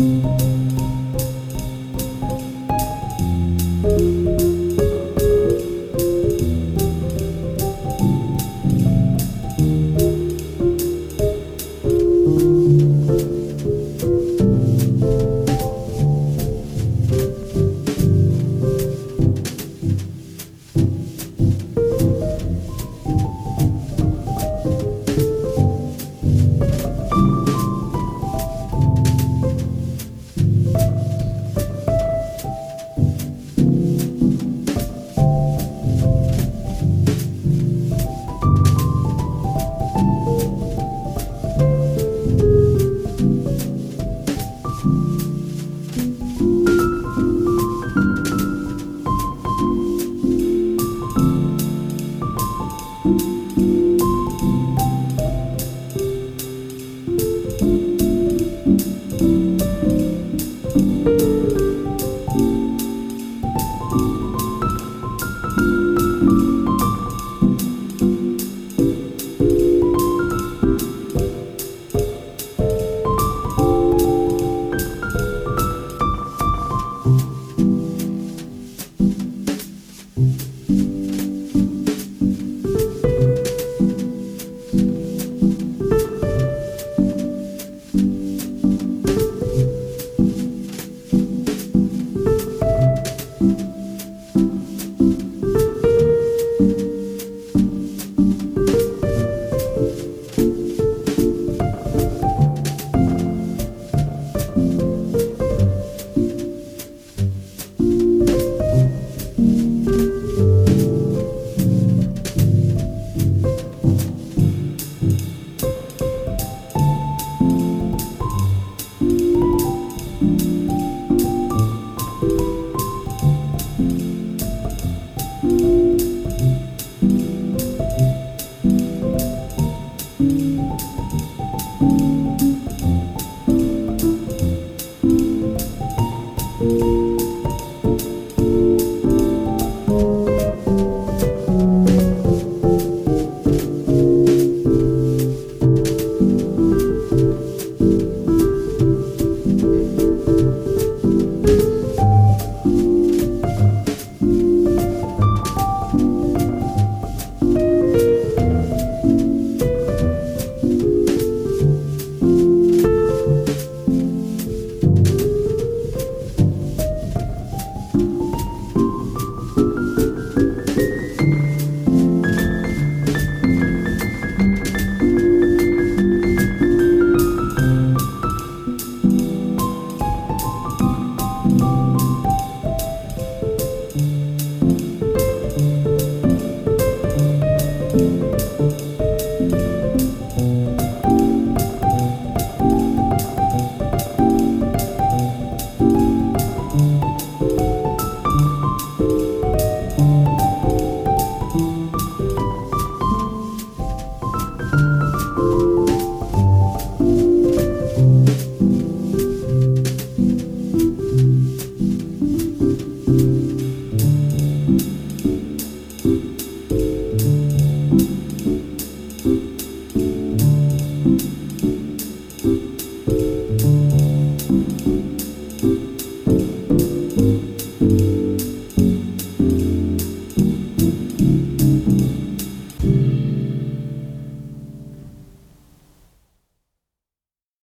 Música